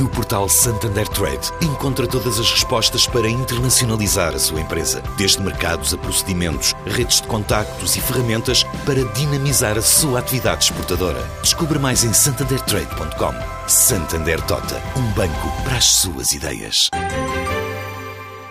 No portal Santander Trade, encontra todas as respostas para internacionalizar a sua empresa, desde mercados a procedimentos, redes de contactos e ferramentas para dinamizar a sua atividade exportadora. Descubra mais em santandertrade.com. Santander Tota, um banco para as suas ideias.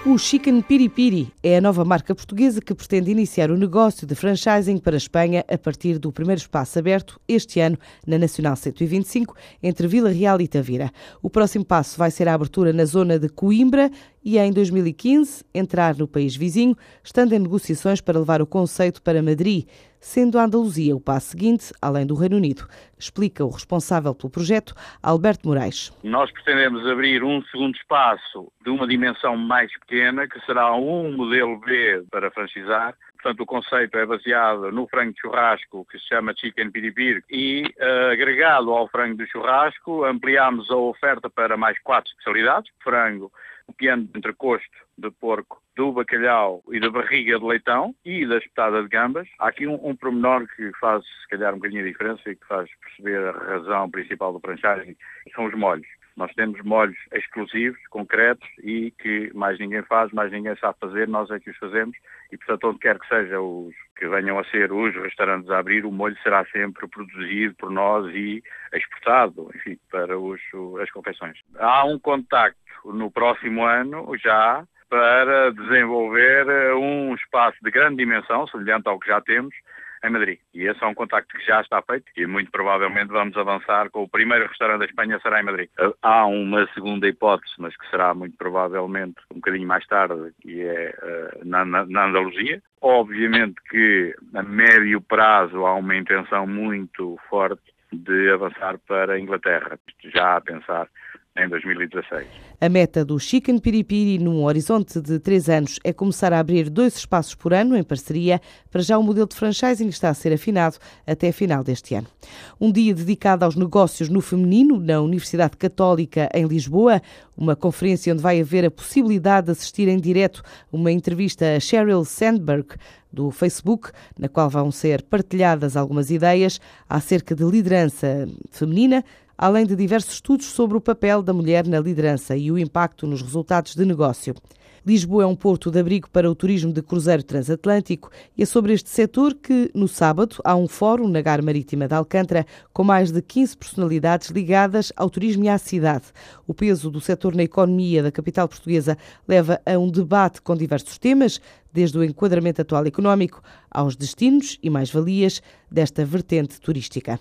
O Chicken Piripiri é a nova marca portuguesa que pretende iniciar o negócio de franchising para a Espanha a partir do primeiro espaço aberto este ano na Nacional 125, entre Vila Real e Tavira. O próximo passo vai ser a abertura na zona de Coimbra e em 2015 entrar no país vizinho, estando em negociações para levar o conceito para Madrid, sendo a Andaluzia o passo seguinte, além do Reino Unido. Explica o responsável pelo projeto, Alberto Moraes. Nós pretendemos abrir um segundo espaço de uma dimensão mais pequena, que será um modelo B para franchisar, Portanto, o conceito é baseado no frango de churrasco, que se chama Chicken Piripir, e uh, agregado ao frango de churrasco, ampliamos a oferta para mais quatro especialidades, frango, o piano de entrecosto de porco, do bacalhau e da barriga de leitão e da espetada de gambas. Há aqui um, um pormenor que faz, se calhar, um bocadinho a diferença e que faz perceber a razão principal do franchising, são os molhos. Nós temos molhos exclusivos, concretos e que mais ninguém faz, mais ninguém sabe fazer, nós é que os fazemos e, portanto, onde quer que seja os que venham a ser os restaurantes a abrir, o molho será sempre produzido por nós e exportado, enfim, para os, as confecções. Há um contacto no próximo ano já para desenvolver um espaço de grande dimensão, semelhante ao que já temos, em Madrid. E esse é um contacto que já está feito e muito provavelmente vamos avançar com o primeiro restaurante da Espanha será em Madrid. Há uma segunda hipótese, mas que será muito provavelmente um bocadinho mais tarde, que é uh, na, na Andaluzia. Obviamente que a médio prazo há uma intenção muito forte de avançar para a Inglaterra, já a pensar em 2016. A meta do Chicken Piripiri num horizonte de três anos é começar a abrir dois espaços por ano em parceria. Para já o modelo de franchising está a ser afinado até a final deste ano. Um dia dedicado aos negócios no feminino na Universidade Católica em Lisboa, uma conferência onde vai haver a possibilidade de assistir em direto uma entrevista a Sheryl Sandberg, do Facebook, na qual vão ser partilhadas algumas ideias acerca de liderança feminina, além de diversos estudos sobre o papel da mulher na liderança e o impacto nos resultados de negócio. Lisboa é um porto de abrigo para o turismo de cruzeiro transatlântico e é sobre este setor que, no sábado, há um fórum na Gar Marítima de Alcântara com mais de 15 personalidades ligadas ao turismo e à cidade. O peso do setor na economia da capital portuguesa leva a um debate com diversos temas, desde o enquadramento atual económico aos destinos e mais-valias desta vertente turística.